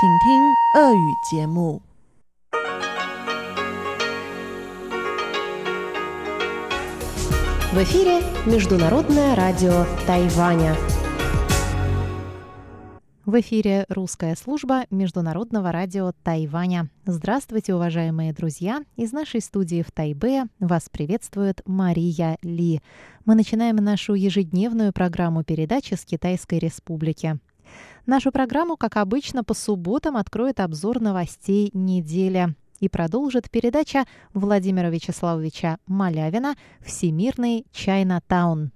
请听俄语节目。В эфире Международное радио Тайваня. В эфире русская служба Международного радио Тайваня. Здравствуйте, уважаемые друзья! Из нашей студии в Тайбе вас приветствует Мария Ли. Мы начинаем нашу ежедневную программу передачи с Китайской Республики. Нашу программу, как обычно, по субботам откроет обзор новостей недели и продолжит передача Владимира Вячеславовича Малявина «Всемирный Чайна-таун».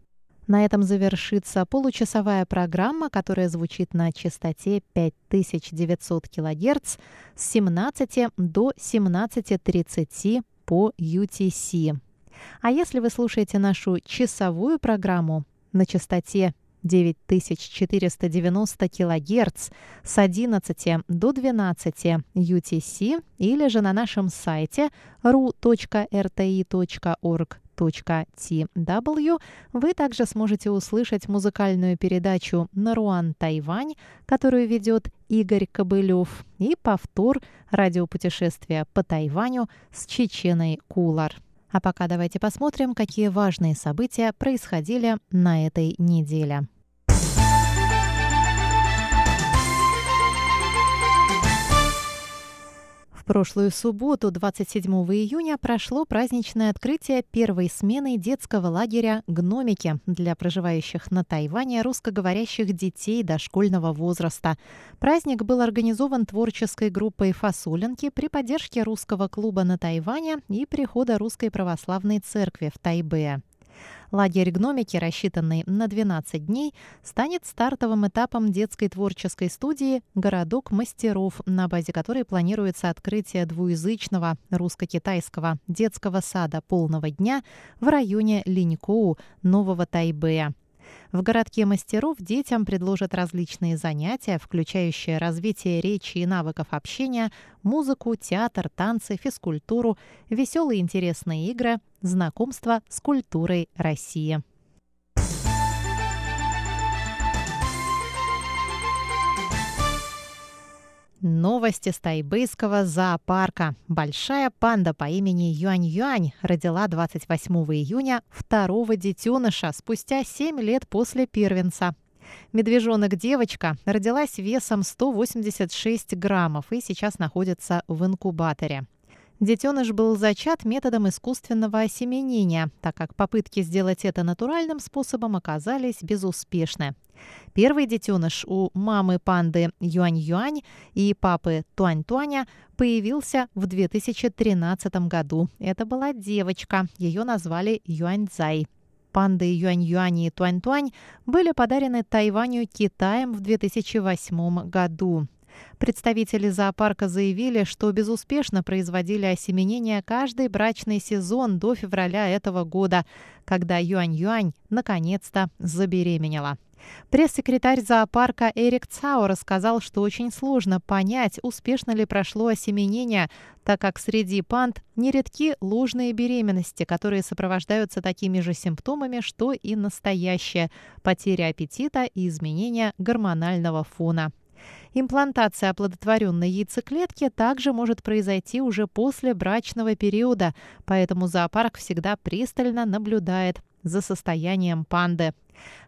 На этом завершится получасовая программа, которая звучит на частоте 5900 кГц с 17 до 17.30 по UTC. А если вы слушаете нашу часовую программу на частоте 9490 кГц с 11 до 12 UTC или же на нашем сайте ru.rti.org tw вы также сможете услышать музыкальную передачу «Наруан Тайвань», которую ведет Игорь Кобылев, и повтор радиопутешествия по Тайваню с Чеченой Кулар. А пока давайте посмотрим, какие важные события происходили на этой неделе. Прошлую субботу, 27 июня, прошло праздничное открытие первой смены детского лагеря «Гномики» для проживающих на Тайване русскоговорящих детей дошкольного возраста. Праздник был организован творческой группой «Фасолинки» при поддержке русского клуба на Тайване и прихода Русской Православной Церкви в Тайбе. Лагерь гномики, рассчитанный на 12 дней, станет стартовым этапом детской творческой студии «Городок мастеров», на базе которой планируется открытие двуязычного русско-китайского детского сада полного дня в районе Линькоу, Нового Тайбэя. В городке мастеров детям предложат различные занятия, включающие развитие речи и навыков общения, музыку, театр, танцы, физкультуру, веселые интересные игры, знакомство с культурой России. Новости тайбэйского зоопарка. Большая панда по имени Юань-Юань родила 28 июня второго детеныша спустя 7 лет после первенца. Медвежонок-девочка родилась весом 186 граммов и сейчас находится в инкубаторе. Детеныш был зачат методом искусственного осеменения, так как попытки сделать это натуральным способом оказались безуспешны. Первый детеныш у мамы панды Юань-Юань и папы Туань-Туаня появился в 2013 году. Это была девочка, ее назвали Юань-Цзай. Панды Юань-Юань и Туань-Туань были подарены Тайваню Китаем в 2008 году. Представители зоопарка заявили, что безуспешно производили осеменение каждый брачный сезон до февраля этого года, когда Юань-Юань наконец-то забеременела. Пресс-секретарь зоопарка Эрик Цао рассказал, что очень сложно понять, успешно ли прошло осеменение, так как среди панд нередки ложные беременности, которые сопровождаются такими же симптомами, что и настоящая – потеря аппетита и изменение гормонального фона. Имплантация оплодотворенной яйцеклетки также может произойти уже после брачного периода, поэтому зоопарк всегда пристально наблюдает за состоянием панды.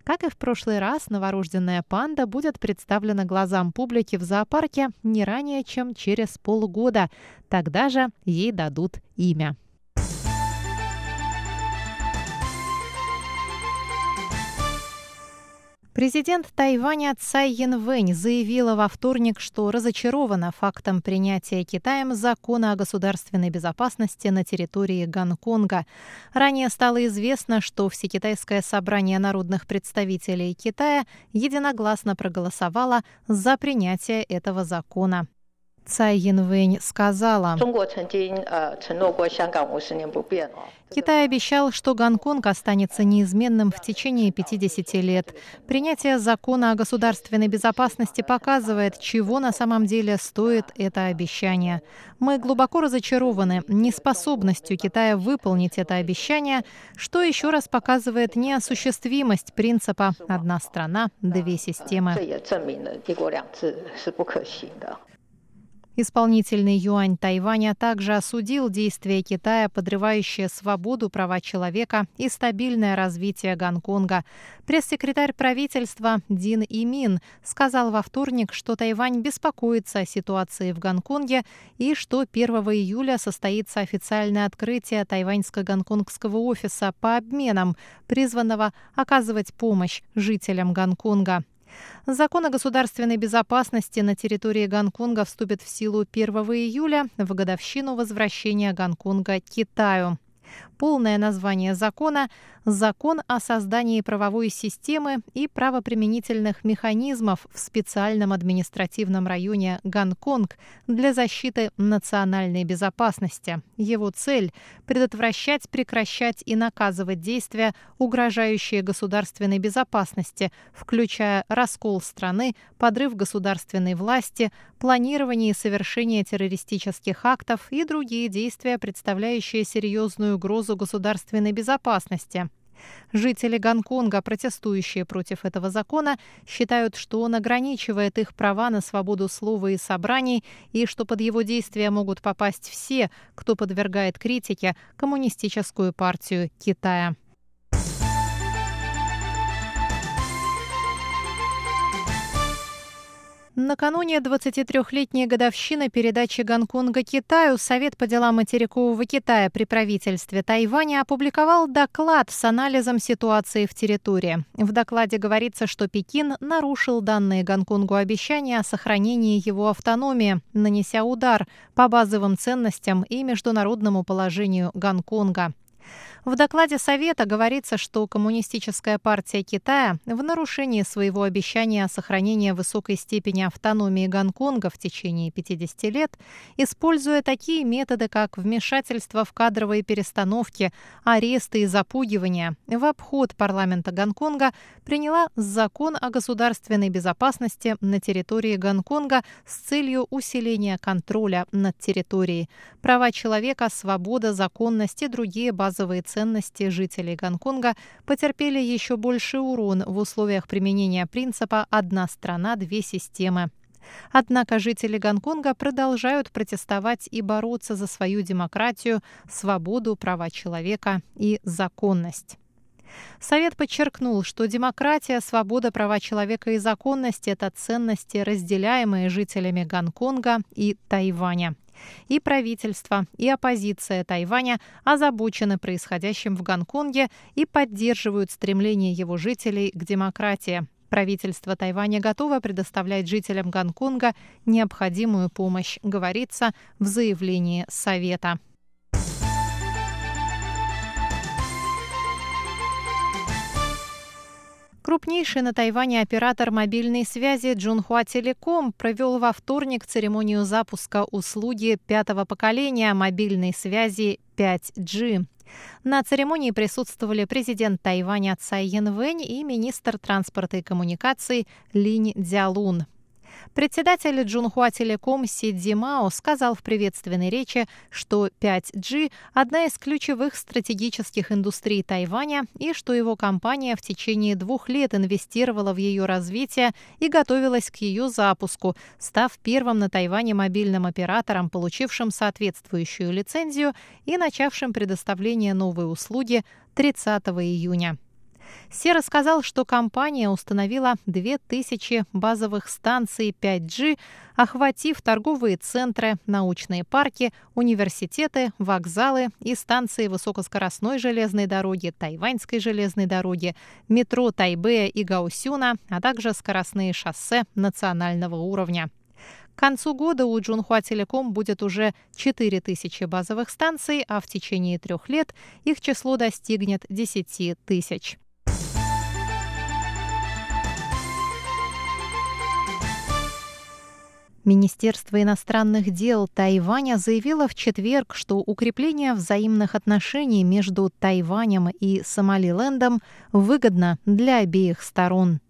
Как и в прошлый раз, новорожденная панда будет представлена глазам публики в зоопарке не ранее, чем через полгода. Тогда же ей дадут имя. Президент Тайваня Цай Янвэнь заявила во вторник, что разочарована фактом принятия Китаем закона о государственной безопасности на территории Гонконга. Ранее стало известно, что Всекитайское собрание народных представителей Китая единогласно проголосовало за принятие этого закона. Цай Янвэнь сказала, Китай обещал, что Гонконг останется неизменным в течение 50 лет. Принятие закона о государственной безопасности показывает, чего на самом деле стоит это обещание. Мы глубоко разочарованы неспособностью Китая выполнить это обещание, что еще раз показывает неосуществимость принципа «одна страна, две системы». Исполнительный юань Тайваня также осудил действия Китая, подрывающие свободу, права человека и стабильное развитие Гонконга. Пресс-секретарь правительства Дин Имин сказал во вторник, что Тайвань беспокоится о ситуации в Гонконге и что 1 июля состоится официальное открытие тайваньско-гонконгского офиса по обменам, призванного оказывать помощь жителям Гонконга. Закон о государственной безопасности на территории Гонконга вступит в силу 1 июля в годовщину возвращения Гонконга Китаю. Полное название закона Закон о создании правовой системы и правоприменительных механизмов в специальном административном районе Гонконг для защиты национальной безопасности. Его цель – предотвращать, прекращать и наказывать действия, угрожающие государственной безопасности, включая раскол страны, подрыв государственной власти, планирование и совершение террористических актов и другие действия, представляющие серьезную угрозу государственной безопасности. Жители Гонконга, протестующие против этого закона, считают, что он ограничивает их права на свободу слова и собраний, и что под его действия могут попасть все, кто подвергает критике коммунистическую партию Китая. Накануне 23-летней годовщины передачи Гонконга Китаю Совет по делам материкового Китая при правительстве Тайваня опубликовал доклад с анализом ситуации в территории. В докладе говорится, что Пекин нарушил данные Гонконгу обещания о сохранении его автономии, нанеся удар по базовым ценностям и международному положению Гонконга. В докладе Совета говорится, что Коммунистическая партия Китая в нарушении своего обещания о сохранении высокой степени автономии Гонконга в течение 50 лет, используя такие методы, как вмешательство в кадровые перестановки, аресты и запугивания, в обход парламента Гонконга приняла закон о государственной безопасности на территории Гонконга с целью усиления контроля над территорией. Права человека, свобода, законность и другие базовые ценности ценности жителей Гонконга потерпели еще больший урон в условиях применения принципа «одна страна, две системы». Однако жители Гонконга продолжают протестовать и бороться за свою демократию, свободу, права человека и законность. Совет подчеркнул, что демократия, свобода, права человека и законность – это ценности, разделяемые жителями Гонконга и Тайваня. И правительство, и оппозиция Тайваня озабочены происходящим в Гонконге и поддерживают стремление его жителей к демократии. Правительство Тайваня готово предоставлять жителям Гонконга необходимую помощь, говорится в заявлении Совета. Крупнейший на Тайване оператор мобильной связи Джунхуа Телеком провел во вторник церемонию запуска услуги пятого поколения мобильной связи 5G. На церемонии присутствовали президент Тайваня Цай Янвэнь и министр транспорта и коммуникаций Линь Дзялун. Председатель Джунхуа Телеком Си Димао сказал в приветственной речи, что 5G – одна из ключевых стратегических индустрий Тайваня и что его компания в течение двух лет инвестировала в ее развитие и готовилась к ее запуску, став первым на Тайване мобильным оператором, получившим соответствующую лицензию и начавшим предоставление новой услуги 30 июня. Се рассказал, что компания установила 2000 базовых станций 5G, охватив торговые центры, научные парки, университеты, вокзалы и станции высокоскоростной железной дороги, тайваньской железной дороги, метро Тайбэя и Гаусюна, а также скоростные шоссе национального уровня. К концу года у Джунхуа Телеком будет уже 4000 базовых станций, а в течение трех лет их число достигнет 10 тысяч. Министерство иностранных дел Тайваня заявило в четверг, что укрепление взаимных отношений между Тайванем и Сомалилендом выгодно для обеих сторон.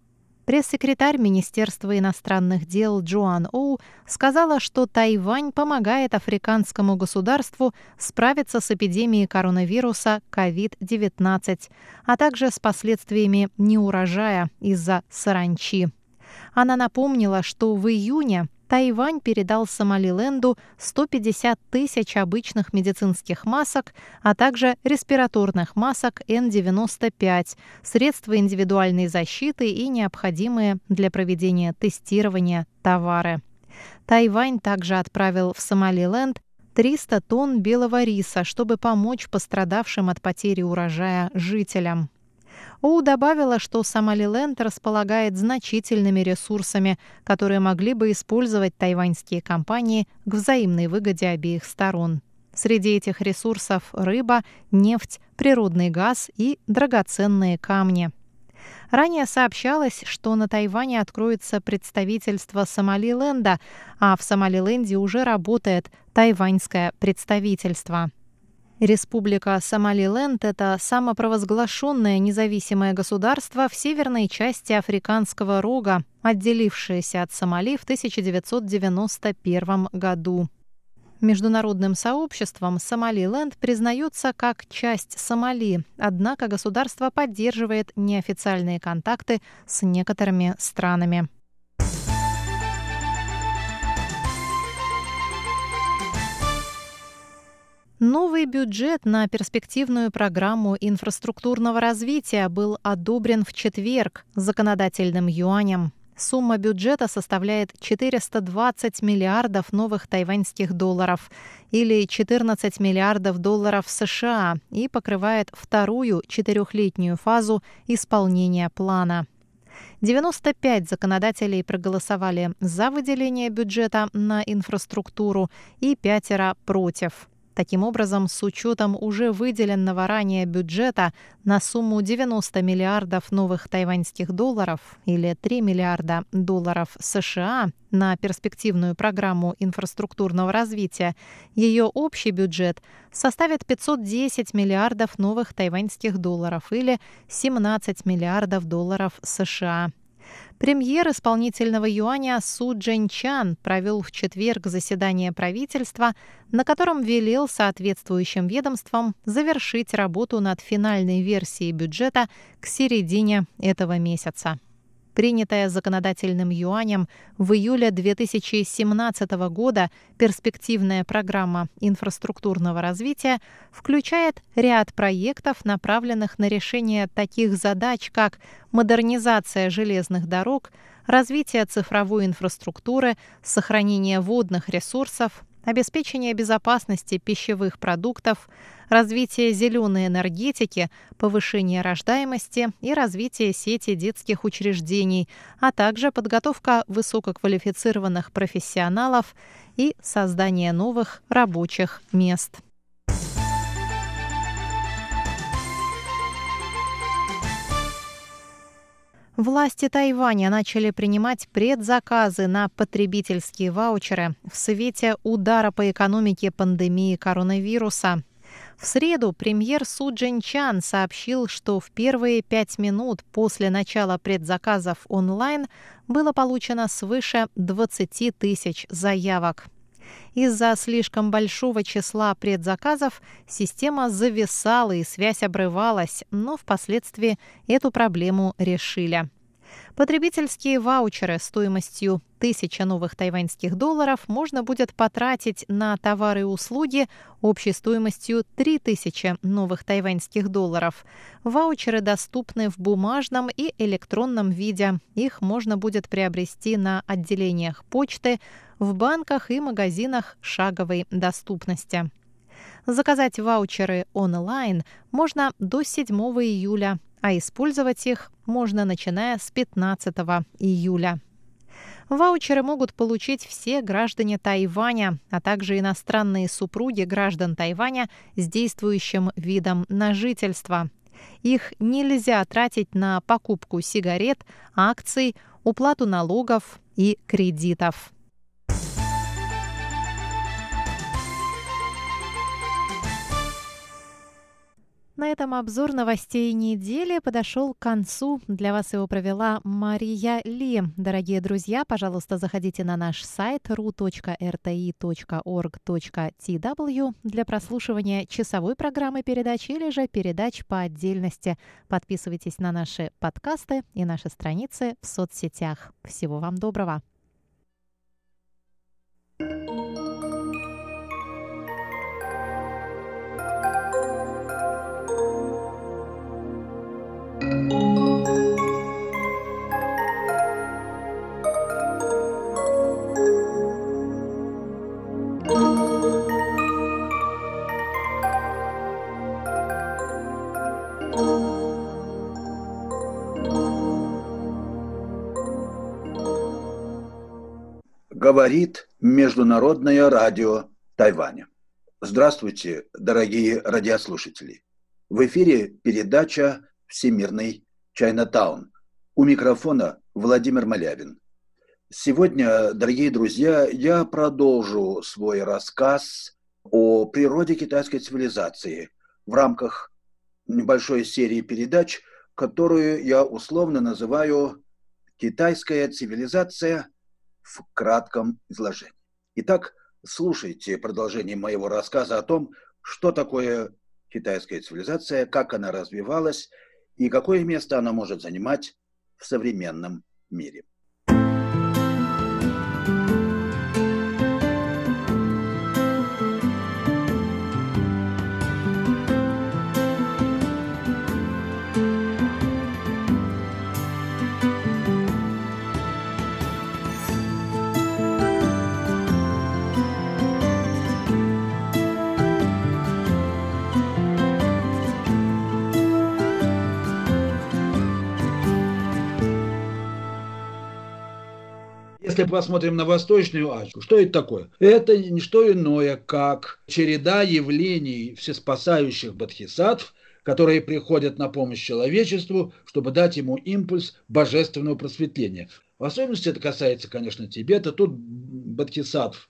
Пресс-секретарь Министерства иностранных дел Джоан Оу сказала, что Тайвань помогает африканскому государству справиться с эпидемией коронавируса COVID-19, а также с последствиями неурожая из-за саранчи. Она напомнила, что в июне Тайвань передал Сомалиленду 150 тысяч обычных медицинских масок, а также респираторных масок N95, средства индивидуальной защиты и необходимые для проведения тестирования товары. Тайвань также отправил в Сомалиленд 300 тонн белого риса, чтобы помочь пострадавшим от потери урожая жителям. Оу добавила, что Сомалиленд располагает значительными ресурсами, которые могли бы использовать тайваньские компании к взаимной выгоде обеих сторон. Среди этих ресурсов рыба, нефть, природный газ и драгоценные камни. Ранее сообщалось, что на Тайване откроется представительство Сомалиленда, а в Сомалиленде уже работает тайваньское представительство. Республика Сомалиленд – это самопровозглашенное независимое государство в северной части Африканского рога, отделившееся от Сомали в 1991 году. Международным сообществом Сомалиленд признается как часть Сомали, однако государство поддерживает неофициальные контакты с некоторыми странами. Новый бюджет на перспективную программу инфраструктурного развития был одобрен в четверг законодательным юанем. Сумма бюджета составляет 420 миллиардов новых тайваньских долларов или 14 миллиардов долларов США и покрывает вторую четырехлетнюю фазу исполнения плана. 95 законодателей проголосовали за выделение бюджета на инфраструктуру и пятеро против. Таким образом, с учетом уже выделенного ранее бюджета на сумму 90 миллиардов новых тайваньских долларов или 3 миллиарда долларов США на перспективную программу инфраструктурного развития, ее общий бюджет составит 510 миллиардов новых тайваньских долларов или 17 миллиардов долларов США. Премьер исполнительного юаня Су Чан провел в четверг заседание правительства, на котором велел соответствующим ведомствам завершить работу над финальной версией бюджета к середине этого месяца принятая законодательным юанем в июле 2017 года перспективная программа инфраструктурного развития включает ряд проектов, направленных на решение таких задач, как модернизация железных дорог, развитие цифровой инфраструктуры, сохранение водных ресурсов, обеспечение безопасности пищевых продуктов, развитие зеленой энергетики, повышение рождаемости и развитие сети детских учреждений, а также подготовка высококвалифицированных профессионалов и создание новых рабочих мест. Власти Тайваня начали принимать предзаказы на потребительские ваучеры в свете удара по экономике пандемии коронавируса. В среду премьер Су Чан сообщил, что в первые пять минут после начала предзаказов онлайн было получено свыше 20 тысяч заявок. Из-за слишком большого числа предзаказов система зависала и связь обрывалась, но впоследствии эту проблему решили. Потребительские ваучеры стоимостью 1000 новых тайваньских долларов можно будет потратить на товары и услуги общей стоимостью 3000 новых тайваньских долларов. Ваучеры доступны в бумажном и электронном виде. Их можно будет приобрести на отделениях почты, в банках и магазинах шаговой доступности. Заказать ваучеры онлайн можно до 7 июля а использовать их можно начиная с 15 июля. Ваучеры могут получить все граждане Тайваня, а также иностранные супруги граждан Тайваня с действующим видом на жительство. Их нельзя тратить на покупку сигарет, акций, уплату налогов и кредитов. На этом обзор новостей недели подошел к концу. Для вас его провела Мария Ли. Дорогие друзья, пожалуйста, заходите на наш сайт ru.rti.org.tw для прослушивания часовой программы передач или же передач по отдельности. Подписывайтесь на наши подкасты и наши страницы в соцсетях. Всего вам доброго! Говорит Международное радио Тайваня. Здравствуйте, дорогие радиослушатели. В эфире передача «Всемирный Чайнатаун». У микрофона Владимир Малявин. Сегодня, дорогие друзья, я продолжу свой рассказ о природе китайской цивилизации в рамках небольшой серии передач, которую я условно называю «Китайская цивилизация в кратком изложении». Итак, слушайте продолжение моего рассказа о том, что такое китайская цивилизация, как она развивалась и какое место она может занимать в современном мире. Если посмотрим на Восточную Азию, что это такое? Это не что иное, как череда явлений всеспасающих бодхисаттв, которые приходят на помощь человечеству, чтобы дать ему импульс божественного просветления. В особенности это касается, конечно, Тибета. Тут бодхисаттв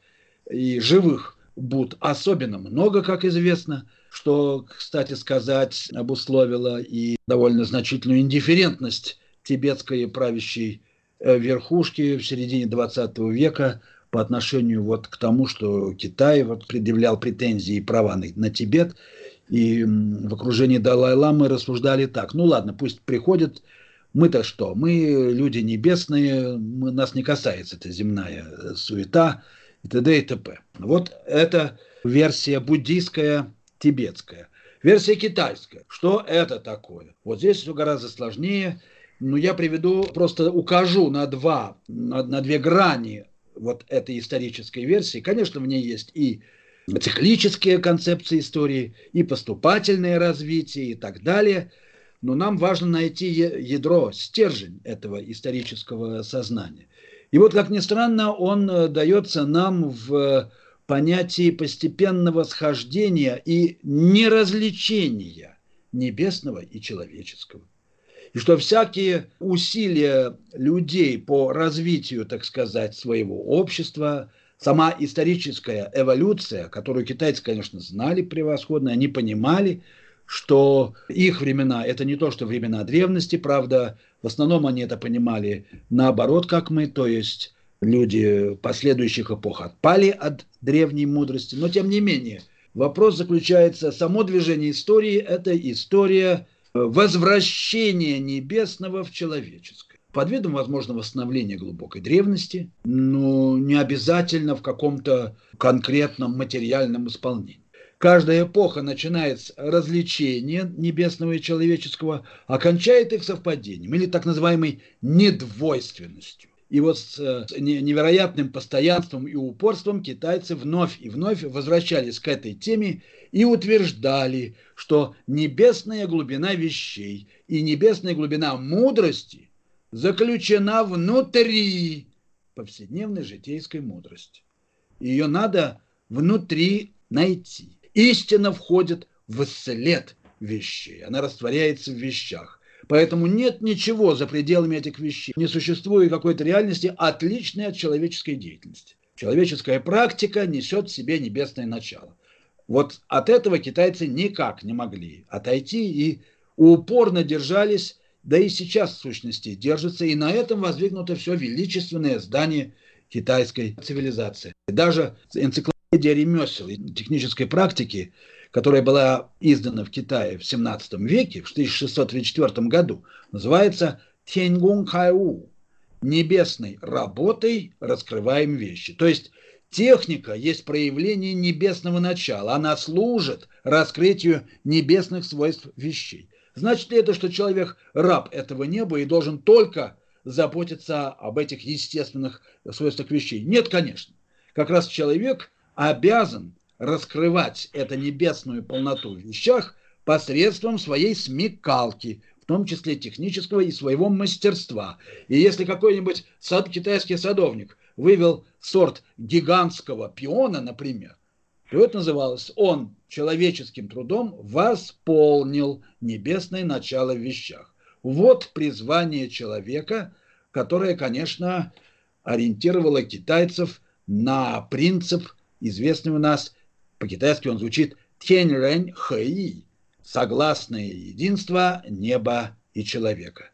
и живых Буд особенно много, как известно, что, кстати сказать, обусловило и довольно значительную индифферентность тибетской правящей верхушки в середине 20 века по отношению вот к тому, что Китай вот предъявлял претензии и права на, на Тибет, и в окружении Далай-Ламы рассуждали так, ну ладно, пусть приходит, мы-то что, мы люди небесные, мы, нас не касается эта земная э, суета и т.д. и т.п. Вот это версия буддийская, тибетская. Версия китайская. Что это такое? Вот здесь все гораздо сложнее – ну, я приведу, просто укажу на два, на, на две грани вот этой исторической версии. Конечно, в ней есть и циклические концепции истории, и поступательное развитие и так далее. Но нам важно найти ядро, стержень этого исторического сознания. И вот, как ни странно, он э, дается нам в понятии постепенного схождения и неразличения небесного и человеческого и что всякие усилия людей по развитию, так сказать, своего общества, сама историческая эволюция, которую китайцы, конечно, знали превосходно, они понимали, что их времена – это не то, что времена древности, правда, в основном они это понимали наоборот, как мы, то есть люди последующих эпох отпали от древней мудрости, но тем не менее вопрос заключается, само движение истории – это история – возвращение небесного в человеческое. Под видом, возможно, восстановления глубокой древности, но не обязательно в каком-то конкретном материальном исполнении. Каждая эпоха начинает с развлечения небесного и человеческого, окончает их совпадением или так называемой недвойственностью. И вот с невероятным постоянством и упорством китайцы вновь и вновь возвращались к этой теме и утверждали, что небесная глубина вещей и небесная глубина мудрости заключена внутри повседневной житейской мудрости. Ее надо внутри найти. Истина входит в след вещей, она растворяется в вещах. Поэтому нет ничего за пределами этих вещей. Не существует какой-то реальности, отличной от человеческой деятельности. Человеческая практика несет в себе небесное начало. Вот от этого китайцы никак не могли отойти и упорно держались, да и сейчас в сущности держатся, и на этом воздвигнуто все величественное здание китайской цивилизации. Даже энциклопедия ремесел и технической практики которая была издана в Китае в 17 веке, в 1634 году, называется Тяньгун Хайу. Небесной работой раскрываем вещи. То есть техника есть проявление небесного начала. Она служит раскрытию небесных свойств вещей. Значит ли это, что человек раб этого неба и должен только заботиться об этих естественных свойствах вещей? Нет, конечно. Как раз человек обязан раскрывать эту небесную полноту в вещах посредством своей смекалки, в том числе технического и своего мастерства. И если какой-нибудь сад, китайский садовник вывел сорт гигантского пиона, например, то это называлось «Он человеческим трудом восполнил небесное начало в вещах». Вот призвание человека, которое, конечно, ориентировало китайцев на принцип, известный у нас, по-китайски он звучит «тянь рэнь хэи» – согласное единство неба и человека.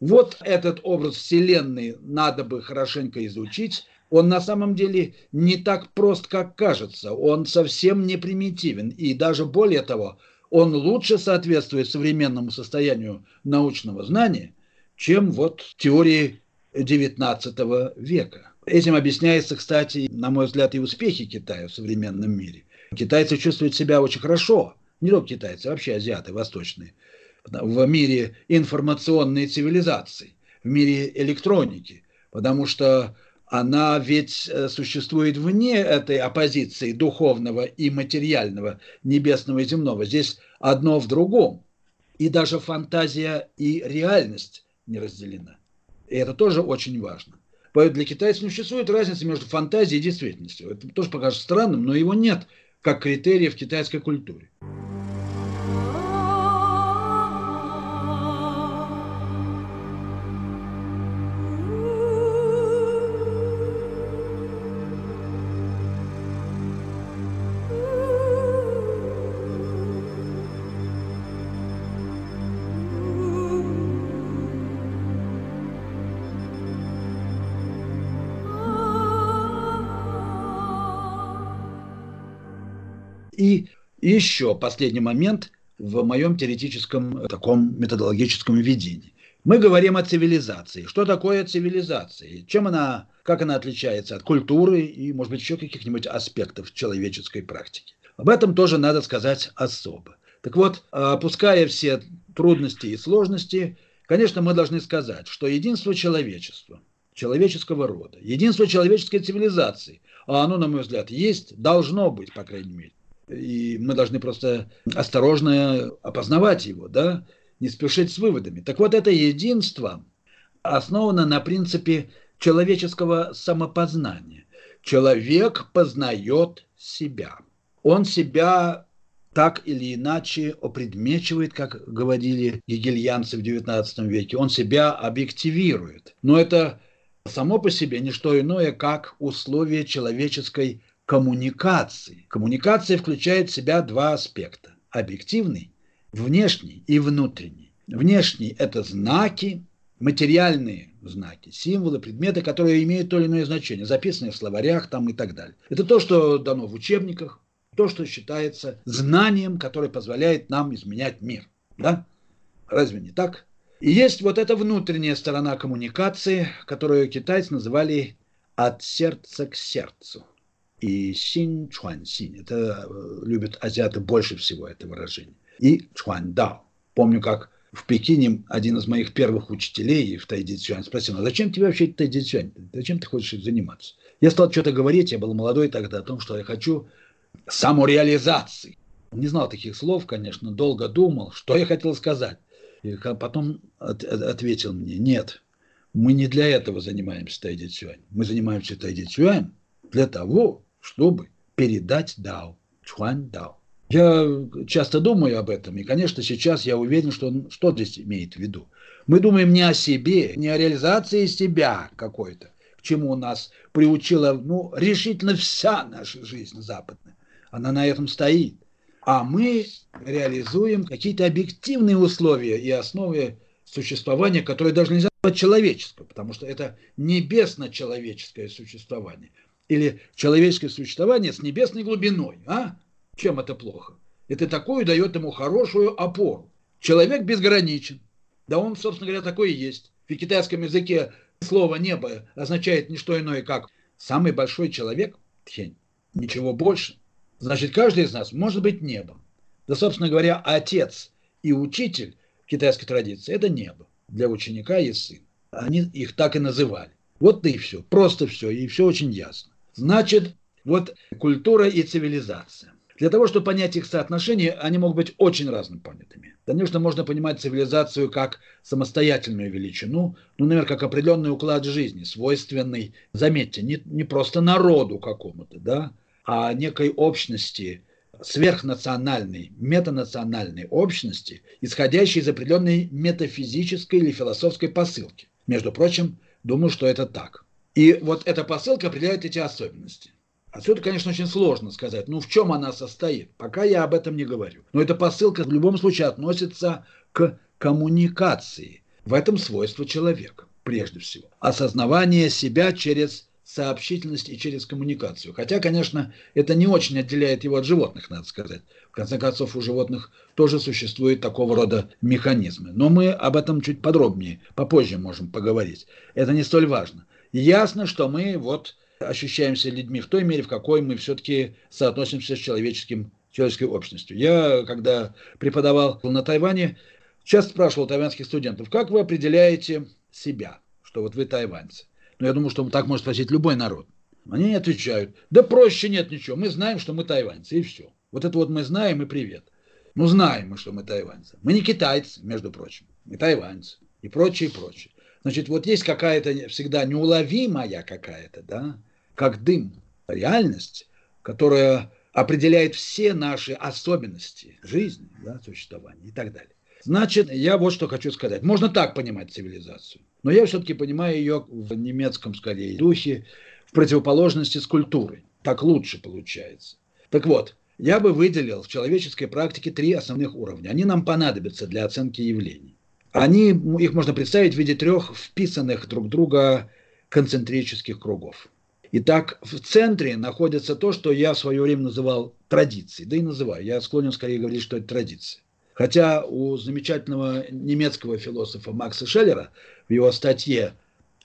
Вот этот образ Вселенной надо бы хорошенько изучить. Он на самом деле не так прост, как кажется. Он совсем не примитивен. И даже более того, он лучше соответствует современному состоянию научного знания, чем вот теории XIX века. Этим объясняется, кстати, на мой взгляд, и успехи Китая в современном мире. Китайцы чувствуют себя очень хорошо, не только китайцы, а вообще азиаты восточные, в мире информационной цивилизации, в мире электроники, потому что она ведь э, существует вне этой оппозиции духовного и материального, небесного и земного. Здесь одно в другом. И даже фантазия и реальность не разделена. И это тоже очень важно. Поэтому для китайцев не существует разницы между фантазией и действительностью. Это тоже покажется странным, но его нет как критерия в китайской культуре. И еще последний момент в моем теоретическом э, таком методологическом видении. Мы говорим о цивилизации. Что такое цивилизация? Чем она, как она отличается от культуры и, может быть, еще каких-нибудь аспектов человеческой практики? Об этом тоже надо сказать особо. Так вот, опуская все трудности и сложности, конечно, мы должны сказать, что единство человечества, человеческого рода, единство человеческой цивилизации, а оно, на мой взгляд, есть, должно быть, по крайней мере, и мы должны просто осторожно опознавать его, да, не спешить с выводами. Так вот, это единство основано на принципе человеческого самопознания. Человек познает себя. Он себя так или иначе опредмечивает, как говорили гегельянцы в XIX веке. Он себя объективирует. Но это само по себе не что иное, как условие человеческой коммуникации. Коммуникация включает в себя два аспекта. Объективный, внешний и внутренний. Внешний – это знаки, материальные знаки, символы, предметы, которые имеют то или иное значение, записанные в словарях там и так далее. Это то, что дано в учебниках, то, что считается знанием, которое позволяет нам изменять мир. Да? Разве не так? И есть вот эта внутренняя сторона коммуникации, которую китайцы называли «от сердца к сердцу» и синь чуан синь. Это э, любят азиаты больше всего это выражение. И чуан дао. Помню, как в Пекине один из моих первых учителей в Тайдзи спросил, а зачем тебе вообще Тайдзи Зачем ты хочешь заниматься? Я стал что-то говорить, я был молодой тогда, о том, что я хочу самореализации. Не знал таких слов, конечно, долго думал, что я хотел сказать. И потом от, ответил мне, нет, мы не для этого занимаемся Тайдзи Мы занимаемся Тайдзи для того, чтобы передать Дао, Чуан Дао. Я часто думаю об этом, и, конечно, сейчас я уверен, что он что здесь имеет в виду. Мы думаем не о себе, не о реализации себя какой-то, к чему нас приучила ну, решительно вся наша жизнь западная. Она на этом стоит. А мы реализуем какие-то объективные условия и основы существования, которые даже нельзя назвать человеческое, потому что это небесно-человеческое существование или человеческое существование с небесной глубиной. А? Чем это плохо? Это такое дает ему хорошую опору. Человек безграничен. Да он, собственно говоря, такой и есть. В китайском языке слово «небо» означает не что иное, как самый большой человек – тень. Ничего больше. Значит, каждый из нас может быть небом. Да, собственно говоря, отец и учитель в китайской традиции – это небо. Для ученика и сын. Они их так и называли. Вот и все. Просто все. И все очень ясно. Значит, вот культура и цивилизация. Для того, чтобы понять их соотношение, они могут быть очень разным понятыми. Конечно, можно понимать цивилизацию как самостоятельную величину, ну, например, как определенный уклад жизни, свойственный, заметьте, не, не просто народу какому-то, да, а некой общности, сверхнациональной, метанациональной общности, исходящей из определенной метафизической или философской посылки. Между прочим, думаю, что это так. И вот эта посылка определяет эти особенности. Отсюда, конечно, очень сложно сказать, ну в чем она состоит. Пока я об этом не говорю. Но эта посылка в любом случае относится к коммуникации. В этом свойство человека, прежде всего. Осознавание себя через сообщительность и через коммуникацию. Хотя, конечно, это не очень отделяет его от животных, надо сказать. В конце концов, у животных тоже существуют такого рода механизмы. Но мы об этом чуть подробнее, попозже можем поговорить. Это не столь важно. Ясно, что мы вот ощущаемся людьми в той мере, в какой мы все-таки соотносимся с человеческим, человеческой общностью. Я, когда преподавал на Тайване, часто спрашивал тайваньских студентов, как вы определяете себя, что вот вы тайваньцы? Но я думаю, что так может спросить любой народ. Они отвечают, да проще нет ничего, мы знаем, что мы тайваньцы, и все. Вот это вот мы знаем, и привет. Ну, знаем мы, что мы тайваньцы. Мы не китайцы, между прочим, мы тайваньцы, и прочее, и прочее. Значит, вот есть какая-то всегда неуловимая какая-то, да, как дым, реальность, которая определяет все наши особенности жизни, да, существования и так далее. Значит, я вот что хочу сказать. Можно так понимать цивилизацию. Но я все-таки понимаю ее в немецком, скорее, духе, в противоположности с культурой. Так лучше получается. Так вот, я бы выделил в человеческой практике три основных уровня. Они нам понадобятся для оценки явлений. Они, их можно представить в виде трех вписанных друг друга концентрических кругов. Итак, в центре находится то, что я в свое время называл традицией. Да и называю. Я склонен скорее говорить, что это традиция. Хотя у замечательного немецкого философа Макса Шеллера в его статье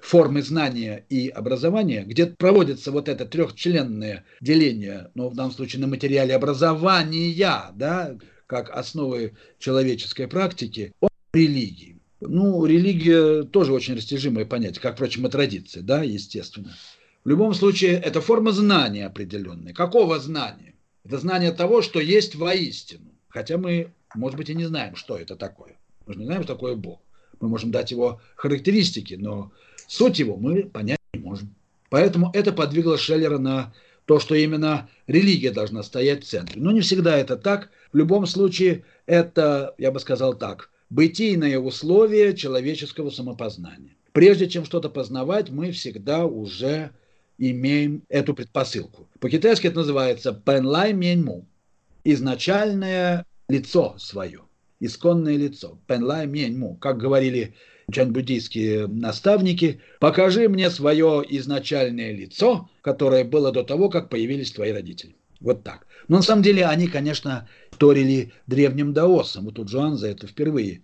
«Формы знания и образования», где проводится вот это трехчленное деление, но в данном случае на материале образования, да, как основы человеческой практики, о религии. Ну, религия тоже очень растяжимое понятие, как, впрочем, и традиция, да, естественно. В любом случае, это форма знания определенной. Какого знания? Это знание того, что есть воистину. Хотя мы может быть, и не знаем, что это такое. Мы же не знаем, что такое Бог. Мы можем дать его характеристики, но суть его мы понять не можем. Поэтому это подвигло Шеллера на то, что именно религия должна стоять в центре. Но не всегда это так. В любом случае, это, я бы сказал так, бытийное условие человеческого самопознания. Прежде чем что-то познавать, мы всегда уже имеем эту предпосылку. По-китайски это называется «пенлай меньму» – изначальное лицо свое, исконное лицо. Пенлай меньму, как говорили чань-буддийские наставники, покажи мне свое изначальное лицо, которое было до того, как появились твои родители. Вот так. Но на самом деле они, конечно, торили древним даосам. Вот у Джуанза это впервые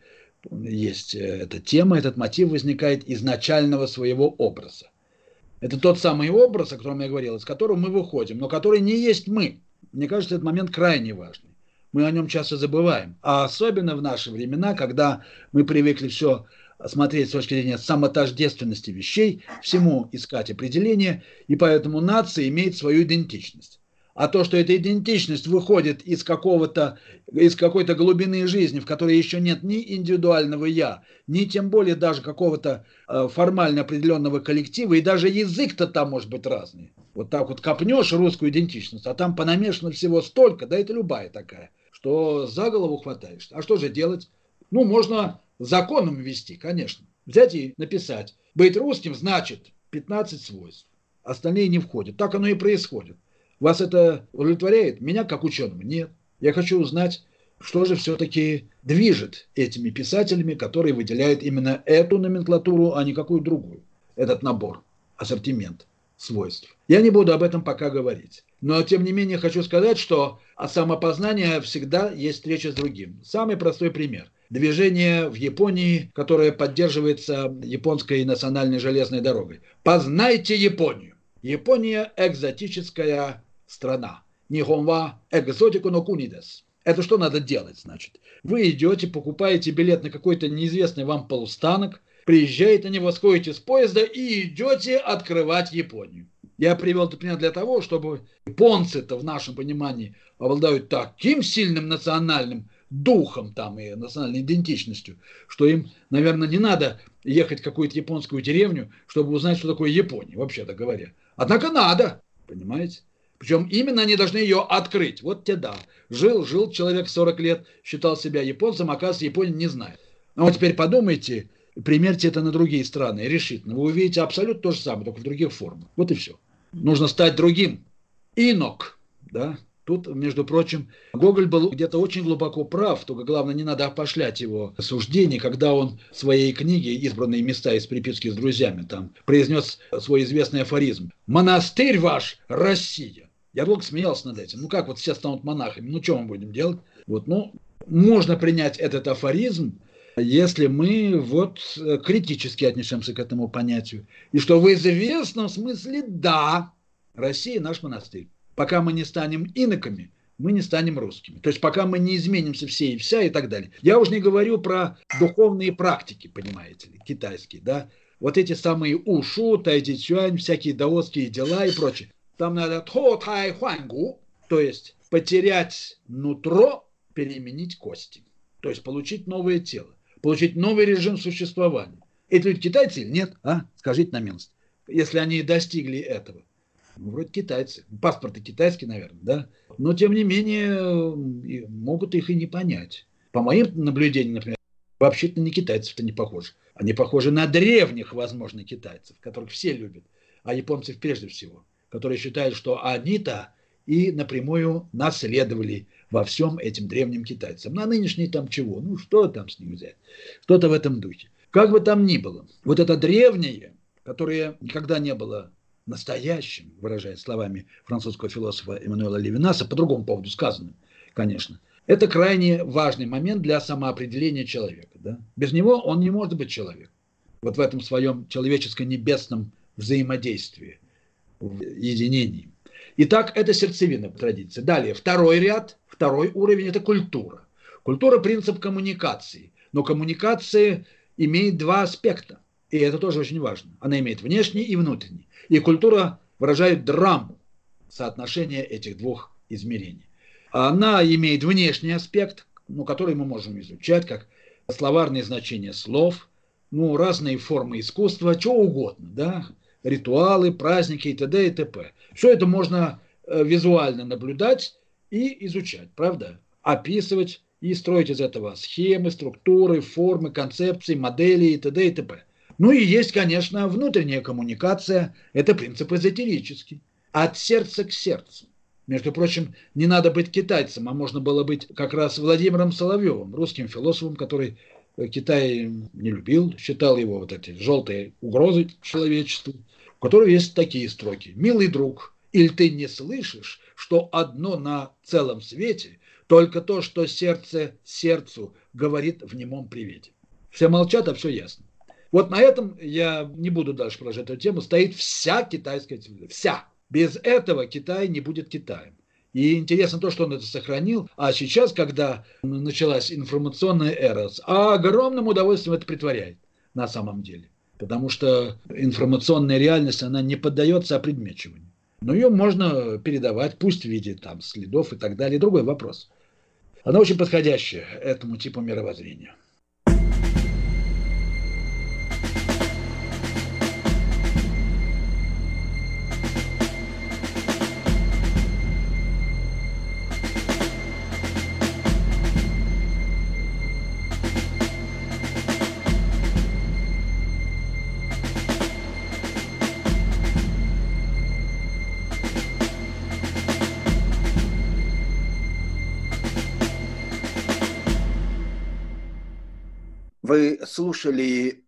есть э, эта тема, этот мотив возникает изначального своего образа. Это тот самый образ, о котором я говорил, из которого мы выходим, но который не есть мы. Мне кажется, этот момент крайне важный мы о нем часто забываем. А особенно в наши времена, когда мы привыкли все смотреть с точки зрения самотождественности вещей, всему искать определение, и поэтому нация имеет свою идентичность. А то, что эта идентичность выходит из какого-то, из какой-то глубины жизни, в которой еще нет ни индивидуального «я», ни тем более даже какого-то э, формально определенного коллектива, и даже язык-то там может быть разный. Вот так вот копнешь русскую идентичность, а там понамешано всего столько, да это любая такая что за голову хватаешься. А что же делать? Ну, можно законом ввести, конечно. Взять и написать. Быть русским значит 15 свойств. Остальные не входят. Так оно и происходит. Вас это удовлетворяет? Меня как ученого? Нет. Я хочу узнать, что же все-таки движет этими писателями, которые выделяют именно эту номенклатуру, а не какую другую. Этот набор, ассортимент свойств. Я не буду об этом пока говорить. Но, тем не менее, хочу сказать, что самопознание всегда есть встреча с другим. Самый простой пример. Движение в Японии, которое поддерживается японской национальной железной дорогой. Познайте Японию. Япония – экзотическая страна. Нихонва экзотику но кунидес. Это что надо делать, значит? Вы идете, покупаете билет на какой-то неизвестный вам полустанок, приезжаете на него, сходите с поезда и идете открывать Японию. Я привел этот пример для того, чтобы японцы-то в нашем понимании обладают таким сильным национальным духом там и национальной идентичностью, что им, наверное, не надо ехать в какую-то японскую деревню, чтобы узнать, что такое Япония, вообще-то говоря. Однако надо, понимаете? Причем именно они должны ее открыть. Вот те да. Жил, жил человек 40 лет, считал себя японцем, оказывается, Япония не знает. Ну вот теперь подумайте, примерьте это на другие страны решительно. Вы увидите абсолютно то же самое, только в других формах. Вот и все. Нужно стать другим. Инок, да, Тут, между прочим, Гоголь был где-то очень глубоко прав, только главное, не надо опошлять его суждение, когда он в своей книге «Избранные места из приписки с друзьями» там произнес свой известный афоризм «Монастырь ваш – Россия». Я долго смеялся над этим. Ну как вот все станут монахами? Ну что мы будем делать? Вот, ну, можно принять этот афоризм, если мы вот критически отнесемся к этому понятию. И что в известном смысле да, Россия наш монастырь. Пока мы не станем иноками, мы не станем русскими. То есть пока мы не изменимся все и вся и так далее. Я уже не говорю про духовные практики, понимаете ли, китайские, да. Вот эти самые ушу, тайди цюань, всякие даосские дела и прочее. Там надо то тай хуангу, то есть потерять нутро, переменить кости. То есть получить новое тело, получить новый режим существования. Это люди китайцы или нет? А? Скажите на милость. Если они достигли этого. Ну, вроде китайцы. Паспорты китайские, наверное, да. Но, тем не менее, могут их и не понять. По моим наблюдениям, например, вообще-то не китайцев-то не похожи. Они похожи на древних, возможно, китайцев, которых все любят, а японцев прежде всего, которые считают, что они-то и напрямую наследовали во всем этим древним китайцам. На нынешние там чего? Ну, что там с них взять? Что-то в этом духе. Как бы там ни было, вот это древнее, которое никогда не было настоящим, выражаясь словами французского философа Эммануэла Левинаса, по другому поводу сказанным, конечно, это крайне важный момент для самоопределения человека. Да? Без него он не может быть человек. Вот в этом своем человеческо-небесном взаимодействии, в единении. Итак, это сердцевина традиции. Далее, второй ряд, второй уровень – это культура. Культура – принцип коммуникации. Но коммуникация имеет два аспекта. И это тоже очень важно. Она имеет внешний и внутренний. И культура выражает драму соотношения этих двух измерений. Она имеет внешний аспект, ну, который мы можем изучать, как словарные значения слов, ну, разные формы искусства, что угодно, да, ритуалы, праздники и т.д. и т.п. Все это можно э, визуально наблюдать и изучать, правда? Описывать и строить из этого схемы, структуры, формы, концепции, модели и т.д. и т.п. Ну и есть, конечно, внутренняя коммуникация. Это принцип эзотерический. От сердца к сердцу. Между прочим, не надо быть китайцем, а можно было быть как раз Владимиром Соловьевым, русским философом, который Китай не любил, считал его вот эти желтые угрозы человечеству, у есть такие строки. «Милый друг, или ты не слышишь, что одно на целом свете, только то, что сердце сердцу говорит в немом привете». Все молчат, а все ясно. Вот на этом я не буду дальше продолжать эту тему. Стоит вся китайская цивилизация. Вся. Без этого Китай не будет Китаем. И интересно то, что он это сохранил. А сейчас, когда началась информационная эра, с огромным удовольствием это притворяет на самом деле. Потому что информационная реальность, она не поддается опредмечиванию. Но ее можно передавать, пусть в виде там, следов и так далее. Другой вопрос. Она очень подходящая этому типу мировоззрения. Слушали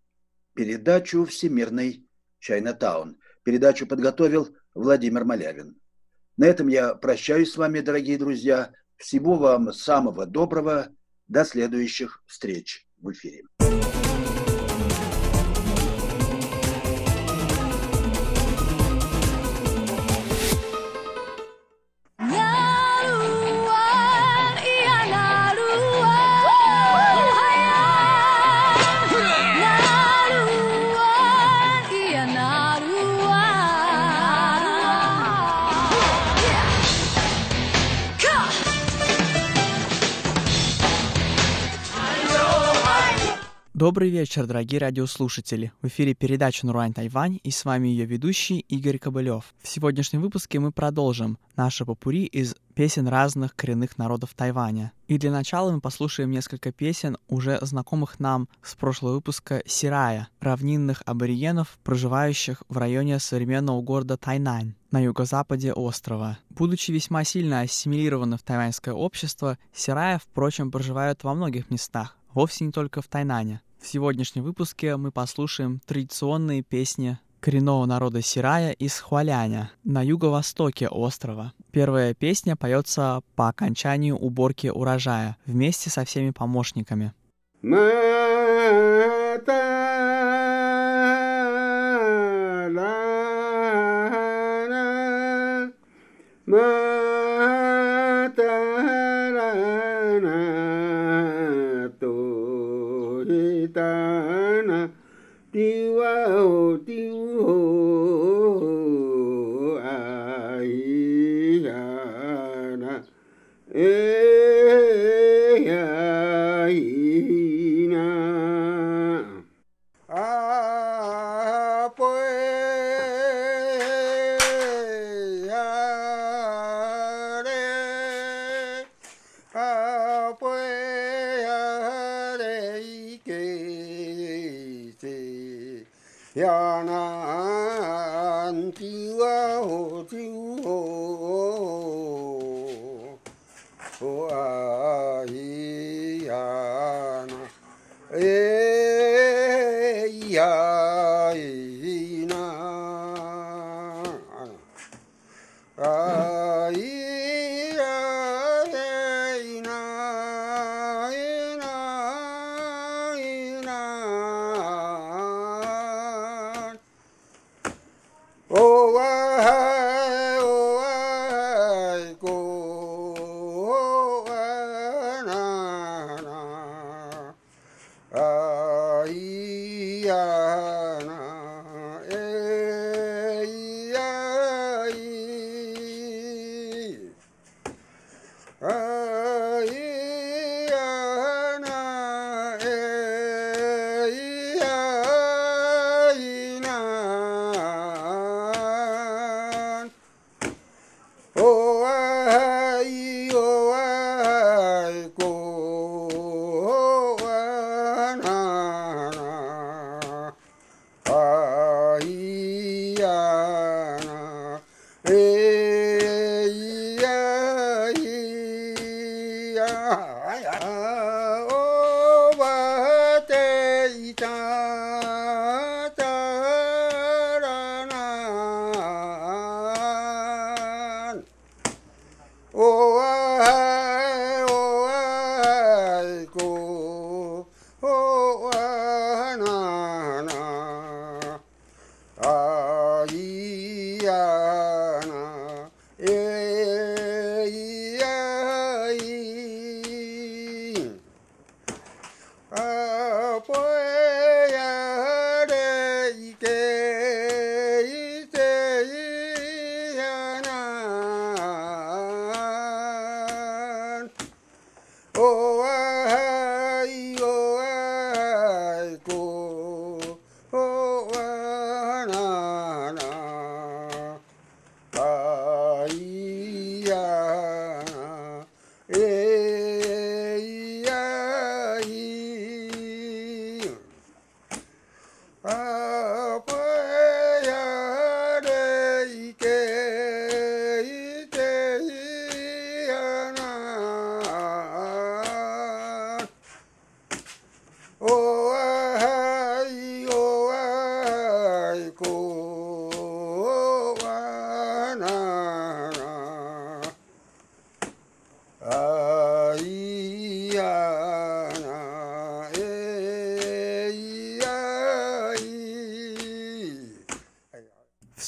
передачу «Всемирный Чайнатаун». Передачу подготовил Владимир Малявин. На этом я прощаюсь с вами, дорогие друзья. Всего вам самого доброго. До следующих встреч в эфире. Добрый вечер, дорогие радиослушатели. В эфире передача «Нурань Тайвань» и с вами ее ведущий Игорь Кобылев. В сегодняшнем выпуске мы продолжим наше попури из песен разных коренных народов Тайваня. И для начала мы послушаем несколько песен, уже знакомых нам с прошлого выпуска Сирая, равнинных аборигенов, проживающих в районе современного города Тайнань на юго-западе острова. Будучи весьма сильно ассимилированы в тайваньское общество, сирая, впрочем, проживают во многих местах, вовсе не только в Тайнане. В сегодняшнем выпуске мы послушаем традиционные песни коренного народа Сирая из Хуаляня на юго-востоке острова. Первая песня поется по окончанию уборки урожая вместе со всеми помощниками.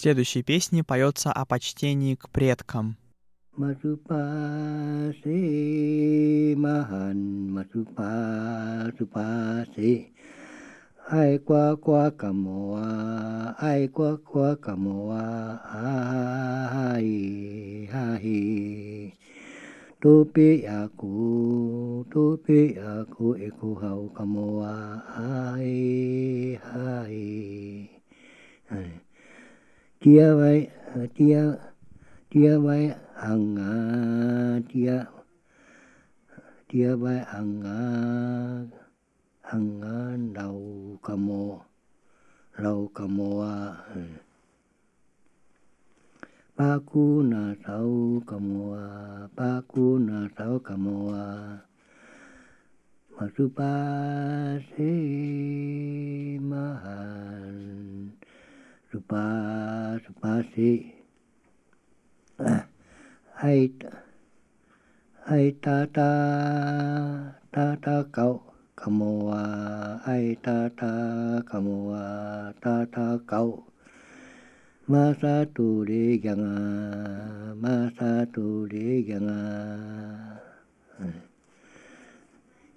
Следующей песне поется о почтении к предкам. ai chia với, chia chia với hằng à, chia chia với hằng à, hằng à, đầu cà mô đầu cà mô ừ. ba cu na tàu cà mô ba cu na tàu cà mô mà sư ba thế ma hành 素晴らしい。はい、はい、たた、たたかう。かもは、はい、たた、かもは、たたかう。まさとりぎゃが、まさとりぎゃが。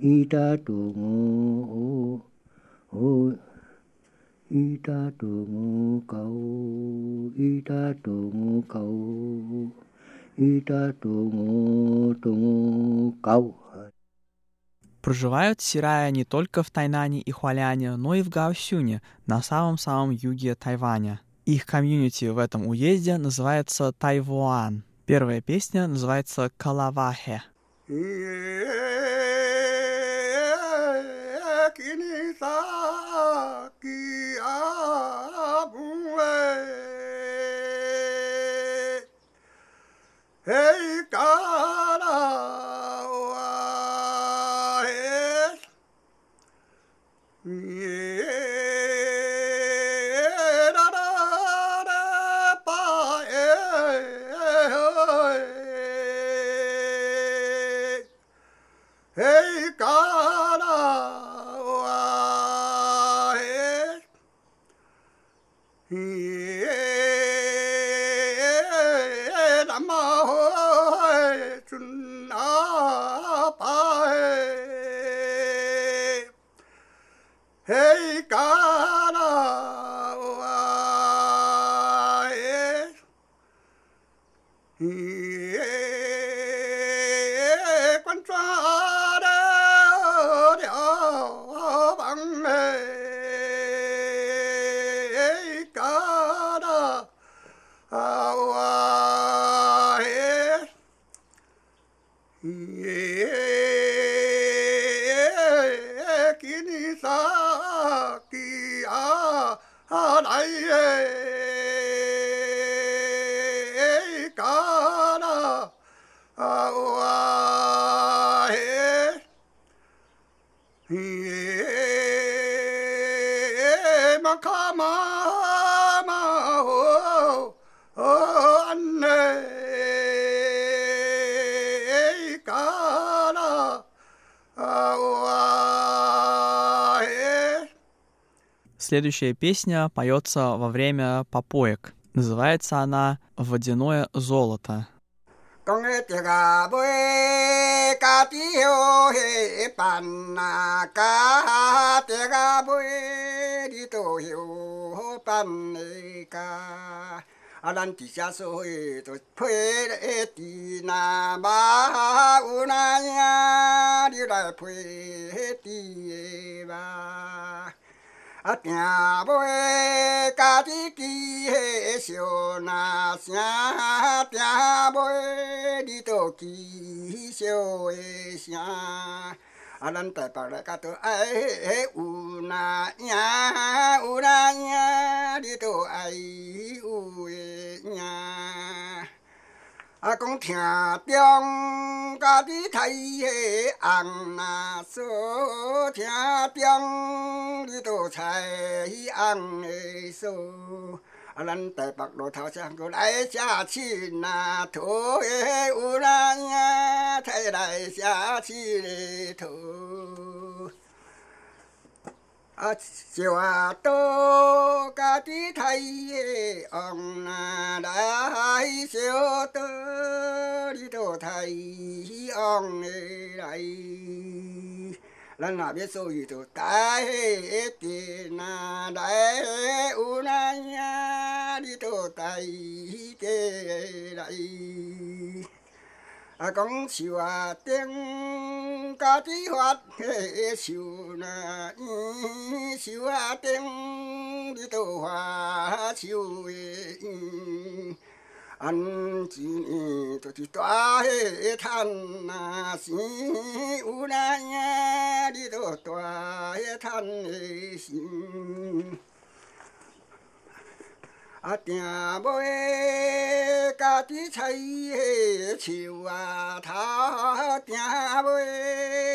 いたとご、お、お、Masa tuli ganga, masa tuli ganga. Ita tungu, o, o, ita tungu kau, ita tungu kau, ita tungu, tungu kau. Проживают сирая не только в Тайнане и Хуаляне, но и в Гаосюне, на самом-самом юге Тайваня. Их комьюнити в этом уезде называется Тайвуан. Первая песня называется «Калавахе». Hey, God. Следующая песня поется во время попоек. Называется она «Водяное золото». à nhà bơi cá tí kỳ hệ siêu na xia nhà đi tổ kỳ siêu hệ xia à lần tại bảo lại cá tổ ai u na ya u na ya đi tổ ai u e 啊，讲听中家的太诶，红那说听中你都才昂诶说，阿人在白路头上来下亲那土诶，有人啊才来下去里头。啊，小朵格的太阳，那来小朵的朵太阳来。那那边属于朵大海的那来乌拉雅的朵太阳来。啊，讲树啊顶，家己发迄树呐，树啊顶，你都发树诶。安一年就是大迄趁呐，生有那影，你都大迄趁的生。啊，定要家己采迄树啊头，定要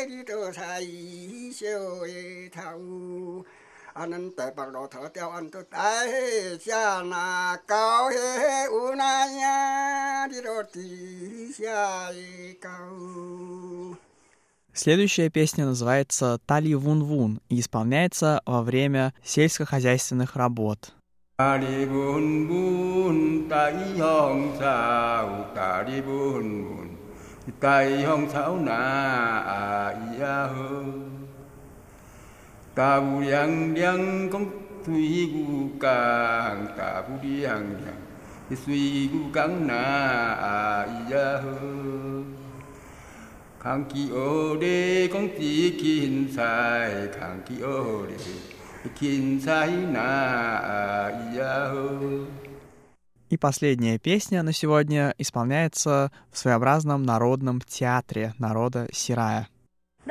你都采小个头。啊，咱台北路头条安都大迄只那高迄有那影，你都底下会高。 Следующая песня называется «Тали Вун Вун» и исполняется во время сельскохозяйственных работ. 大力文文，大香草，大力文文，大香草那啊咿呀呵，大不凉凉讲水牛工，大不凉凉水牛工那啊咿呀呵。空气恶劣，讲只芹菜，空气恶劣。 И последняя песня на сегодня исполняется в своеобразном народном театре народа Сирая. И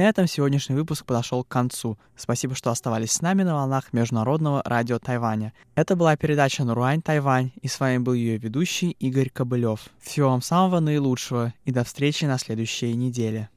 на этом сегодняшний выпуск подошел к концу. Спасибо, что оставались с нами на волнах Международного радио Тайваня. Это была передача «Наруань Тайвань», и с вами был ее ведущий Игорь Кобылев. Всего вам самого наилучшего, и до встречи на следующей неделе.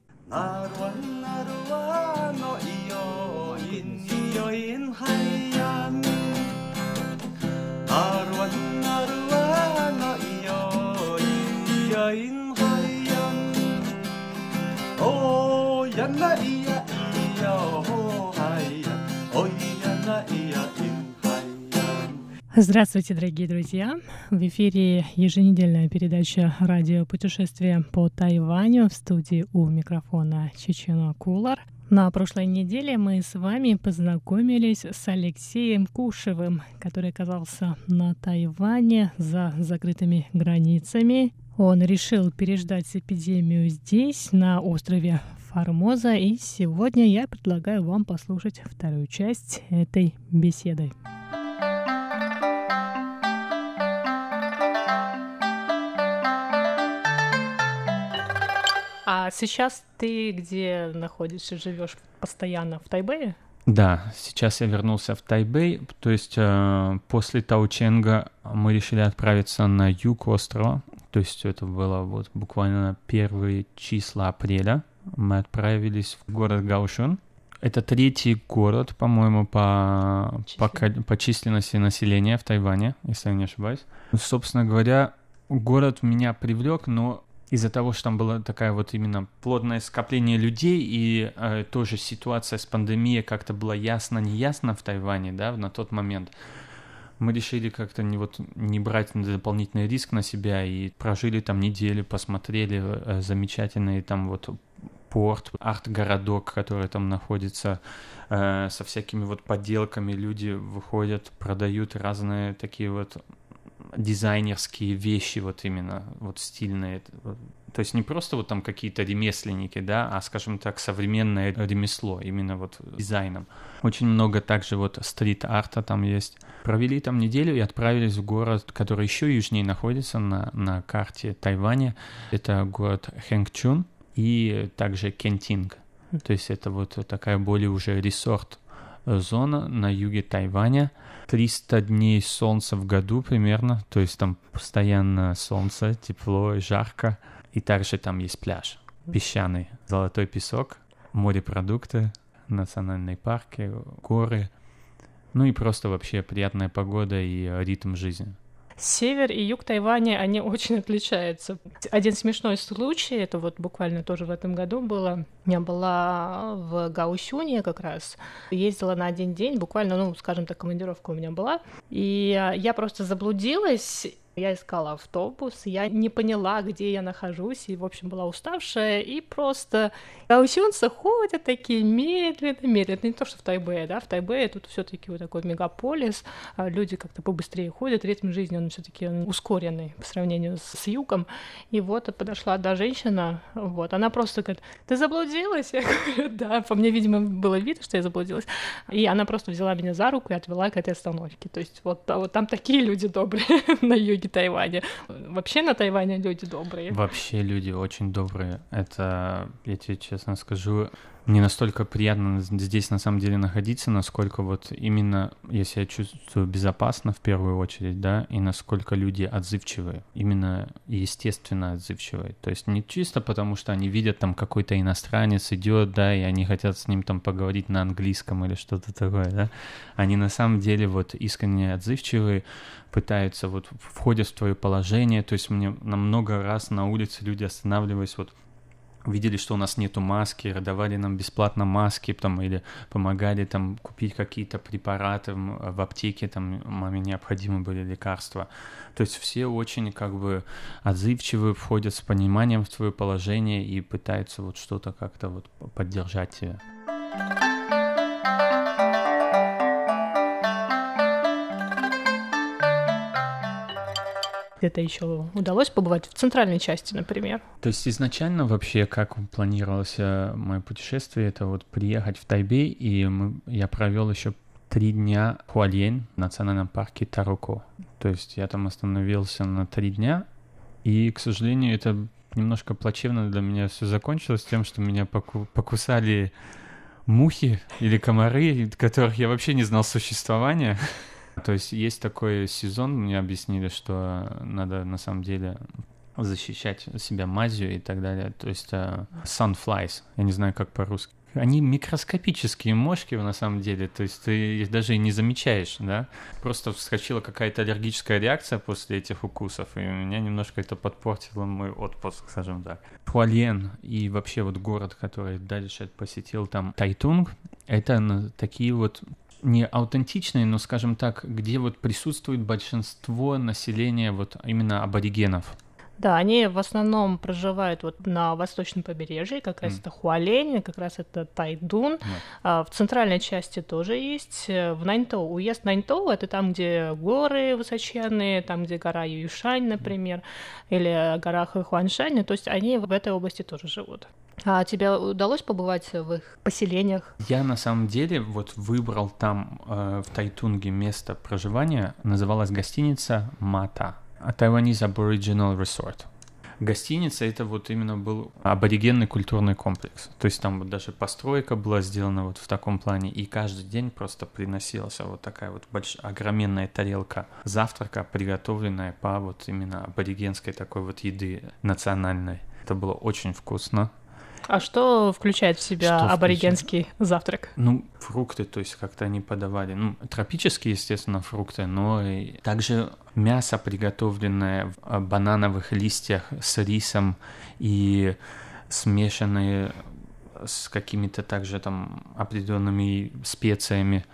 Здравствуйте, дорогие друзья! В эфире еженедельная передача «Радио путешествия по Тайваню» в студии у микрофона Чечено Кулар. На прошлой неделе мы с вами познакомились с Алексеем Кушевым, который оказался на Тайване за закрытыми границами. Он решил переждать эпидемию здесь, на острове Формоза, и сегодня я предлагаю вам послушать вторую часть этой беседы. А сейчас ты где находишься, живешь постоянно в Тайбэе? Да, сейчас я вернулся в Тайбэй, то есть э, после Таученга мы решили отправиться на юг острова, то есть это было вот буквально первые числа апреля. Мы отправились в город Гаушун. Это третий город, по-моему, по, по, по численности населения в Тайване, если я не ошибаюсь. Собственно говоря, город меня привлек, но из-за того, что там было такая вот именно плотное скопление людей и э, тоже ситуация с пандемией как-то была ясно-неясно в Тайване, да, на тот момент, мы решили как-то не, вот, не брать дополнительный риск на себя и прожили там неделю, посмотрели э, замечательный там вот порт, арт-городок, который там находится, э, со всякими вот подделками люди выходят, продают разные такие вот дизайнерские вещи вот именно, вот стильные. То есть не просто вот там какие-то ремесленники, да, а, скажем так, современное ремесло, именно вот дизайном. Очень много также вот стрит-арта там есть. Провели там неделю и отправились в город, который еще южнее находится на, на карте Тайваня. Это город Хэнгчун и также Кентинг. То есть это вот такая более уже ресорт зона на юге Тайваня. 300 дней солнца в году примерно, то есть там постоянно солнце, тепло и жарко. И также там есть пляж песчаный, золотой песок, морепродукты, национальные парки, горы. Ну и просто вообще приятная погода и ритм жизни. Север и юг Тайваня, они очень отличаются. Один смешной случай, это вот буквально тоже в этом году было. Я была в Гаусюне как раз, ездила на один день, буквально, ну, скажем так, командировка у меня была, и я просто заблудилась, я искала автобус, я не поняла, где я нахожусь, и, в общем, была уставшая, и просто гаусюнцы ходят такие медленно, медленно. Не то, что в Тайбэе, да, в Тайбэе тут все таки вот такой мегаполис, а люди как-то побыстрее ходят, ритм жизни, он все таки ускоренный по сравнению с, с югом. И вот подошла одна женщина, вот, она просто говорит, ты заблудилась? Я говорю, да, по мне, видимо, было видно, что я заблудилась. И она просто взяла меня за руку и отвела к этой остановке. То есть вот, а вот там такие люди добрые на юге юге Тайваня. Вообще на Тайване люди добрые. Вообще люди очень добрые. Это, я тебе честно скажу, не настолько приятно здесь на самом деле находиться, насколько вот именно я себя чувствую безопасно в первую очередь, да, и насколько люди отзывчивые, именно естественно отзывчивые. То есть не чисто потому, что они видят там какой-то иностранец идет, да, и они хотят с ним там поговорить на английском или что-то такое, да. Они на самом деле вот искренне отзывчивые, пытаются вот входят в твое положение, то есть мне на много раз на улице люди останавливались вот видели, что у нас нету маски, давали нам бесплатно маски, там, или помогали там купить какие-то препараты в аптеке, там маме необходимы были лекарства. То есть все очень как бы отзывчивы, входят с пониманием в твое положение и пытаются вот что-то как-то вот поддержать тебя. Где-то еще удалось побывать в центральной части, например? То есть изначально вообще как планировалось мое путешествие, это вот приехать в Тайбей, и мы, я провел еще три дня в Хуальен, в национальном парке Таруко. То есть я там остановился на три дня, и, к сожалению, это немножко плачевно для меня все закончилось тем, что меня поку покусали мухи или комары, которых я вообще не знал существования. То есть есть такой сезон, мне объяснили, что надо на самом деле защищать себя мазью и так далее. То есть uh, sunflies, я не знаю, как по-русски. Они микроскопические мошки на самом деле, то есть ты их даже и не замечаешь, да? Просто вскочила какая-то аллергическая реакция после этих укусов, и меня немножко это подпортило мой отпуск, скажем так. Хуальен и вообще вот город, который дальше посетил, там Тайтунг, это такие вот не аутентичные, но, скажем так, где вот присутствует большинство населения вот именно аборигенов. Да, они в основном проживают вот на восточном побережье, как раз mm. это Хуалень, как раз это Тайдун. Mm. А, в центральной части тоже есть. Э, в Наньтоу. Уезд Наньтоу — это там, где горы высоченные, там, где гора Юйшань, например, mm. или гора Хуаншань. То есть они в этой области тоже живут. А тебе удалось побывать в их поселениях? Я на самом деле вот выбрал там э, в Тайтунге место проживания. Называлась гостиница Мата. Taiwanese Aboriginal Resort. Гостиница это вот именно был аборигенный культурный комплекс. То есть там вот даже постройка была сделана вот в таком плане, и каждый день просто приносилась вот такая вот большая, огроменная тарелка завтрака, приготовленная по вот именно аборигенской такой вот еды национальной. Это было очень вкусно. А что включает в себя что аборигенский включает? завтрак? Ну, фрукты, то есть как-то они подавали. Ну, тропические, естественно, фрукты, но и также мясо, приготовленное в а, банановых листьях с рисом и смешанные с какими-то также там определенными специями.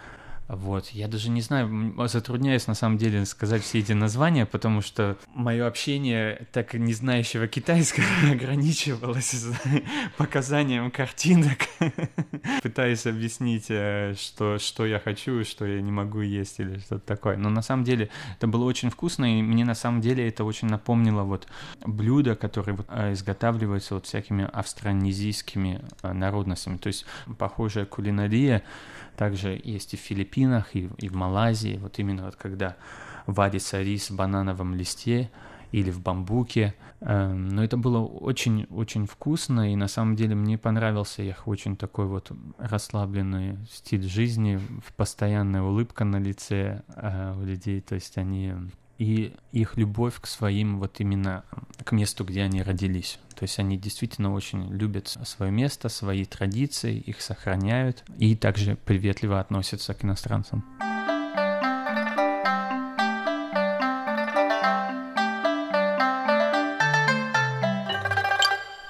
Вот, я даже не знаю, затрудняюсь на самом деле сказать все эти названия, потому что мое общение так не знающего китайского ограничивалось показанием картинок, пытаясь объяснить, э, что, что я хочу, что я не могу есть или что-то такое. Но на самом деле это было очень вкусно, и мне на самом деле это очень напомнило вот блюда, которые вот э, изготавливаются вот всякими австронезийскими э, народностями. То есть похожая кулинария, также есть и в Филиппинах, и, и в Малайзии, вот именно вот когда варится рис в банановом листе или в бамбуке. Эм, но это было очень-очень вкусно, и на самом деле мне понравился их очень такой вот расслабленный стиль жизни, постоянная улыбка на лице э, у людей, то есть они и их любовь к своим вот именно к месту, где они родились. То есть они действительно очень любят свое место, свои традиции, их сохраняют и также приветливо относятся к иностранцам.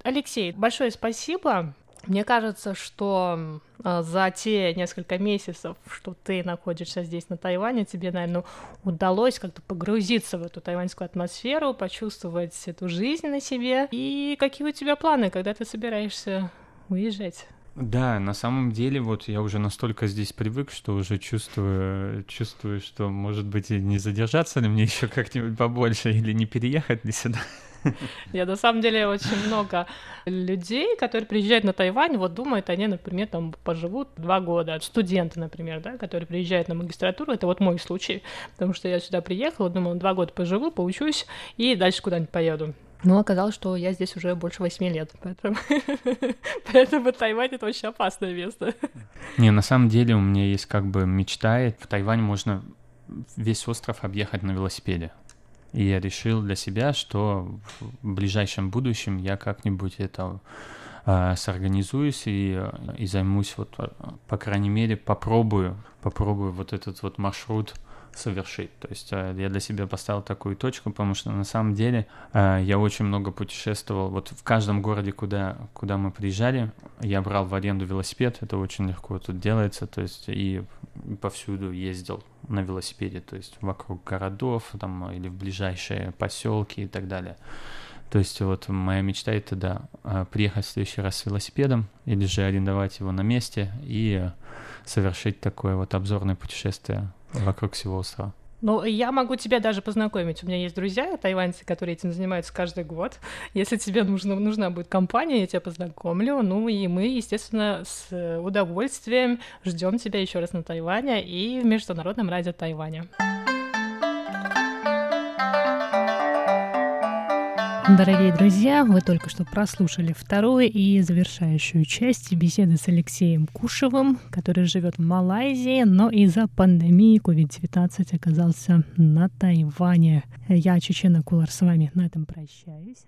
Алексей, большое спасибо. Мне кажется, что э, за те несколько месяцев, что ты находишься здесь, на Тайване, тебе, наверное, удалось как-то погрузиться в эту тайваньскую атмосферу, почувствовать эту жизнь на себе. И какие у тебя планы, когда ты собираешься уезжать? Да, на самом деле, вот я уже настолько здесь привык, что уже чувствую, чувствую, что, может быть, и не задержаться ли мне еще как-нибудь побольше, или не переехать ли сюда. Я на самом деле очень много людей, которые приезжают на Тайвань, вот думают, они, например, там поживут два года. Студенты, например, да, которые приезжают на магистратуру, это вот мой случай, потому что я сюда приехала, думала, два года поживу, поучусь и дальше куда-нибудь поеду. Но оказалось, что я здесь уже больше восьми лет, поэтому, поэтому Тайвань — это очень опасное место. Не, на самом деле у меня есть как бы мечта, в Тайвань можно весь остров объехать на велосипеде. И я решил для себя, что в ближайшем будущем я как-нибудь это э, сорганизуюсь и, и займусь, вот, по крайней мере, попробую, попробую вот этот вот маршрут совершить. То есть э, я для себя поставил такую точку, потому что на самом деле э, я очень много путешествовал. Вот в каждом городе, куда, куда мы приезжали, я брал в аренду велосипед. Это очень легко тут делается. То есть и повсюду ездил на велосипеде, то есть вокруг городов там, или в ближайшие поселки и так далее. То есть вот моя мечта это, да, э, приехать в следующий раз с велосипедом или же арендовать его на месте и совершить такое вот обзорное путешествие вокруг всего острова. Ну, я могу тебя даже познакомить. У меня есть друзья тайваньцы, которые этим занимаются каждый год. Если тебе нужно, нужна будет компания, я тебя познакомлю. Ну и мы, естественно, с удовольствием ждем тебя еще раз на Тайване и в Международном радио Тайваня. Дорогие друзья, вы только что прослушали вторую и завершающую часть беседы с Алексеем Кушевым, который живет в Малайзии, но из-за пандемии COVID-19 оказался на Тайване. Я, Чечена Кулар, с вами на этом прощаюсь.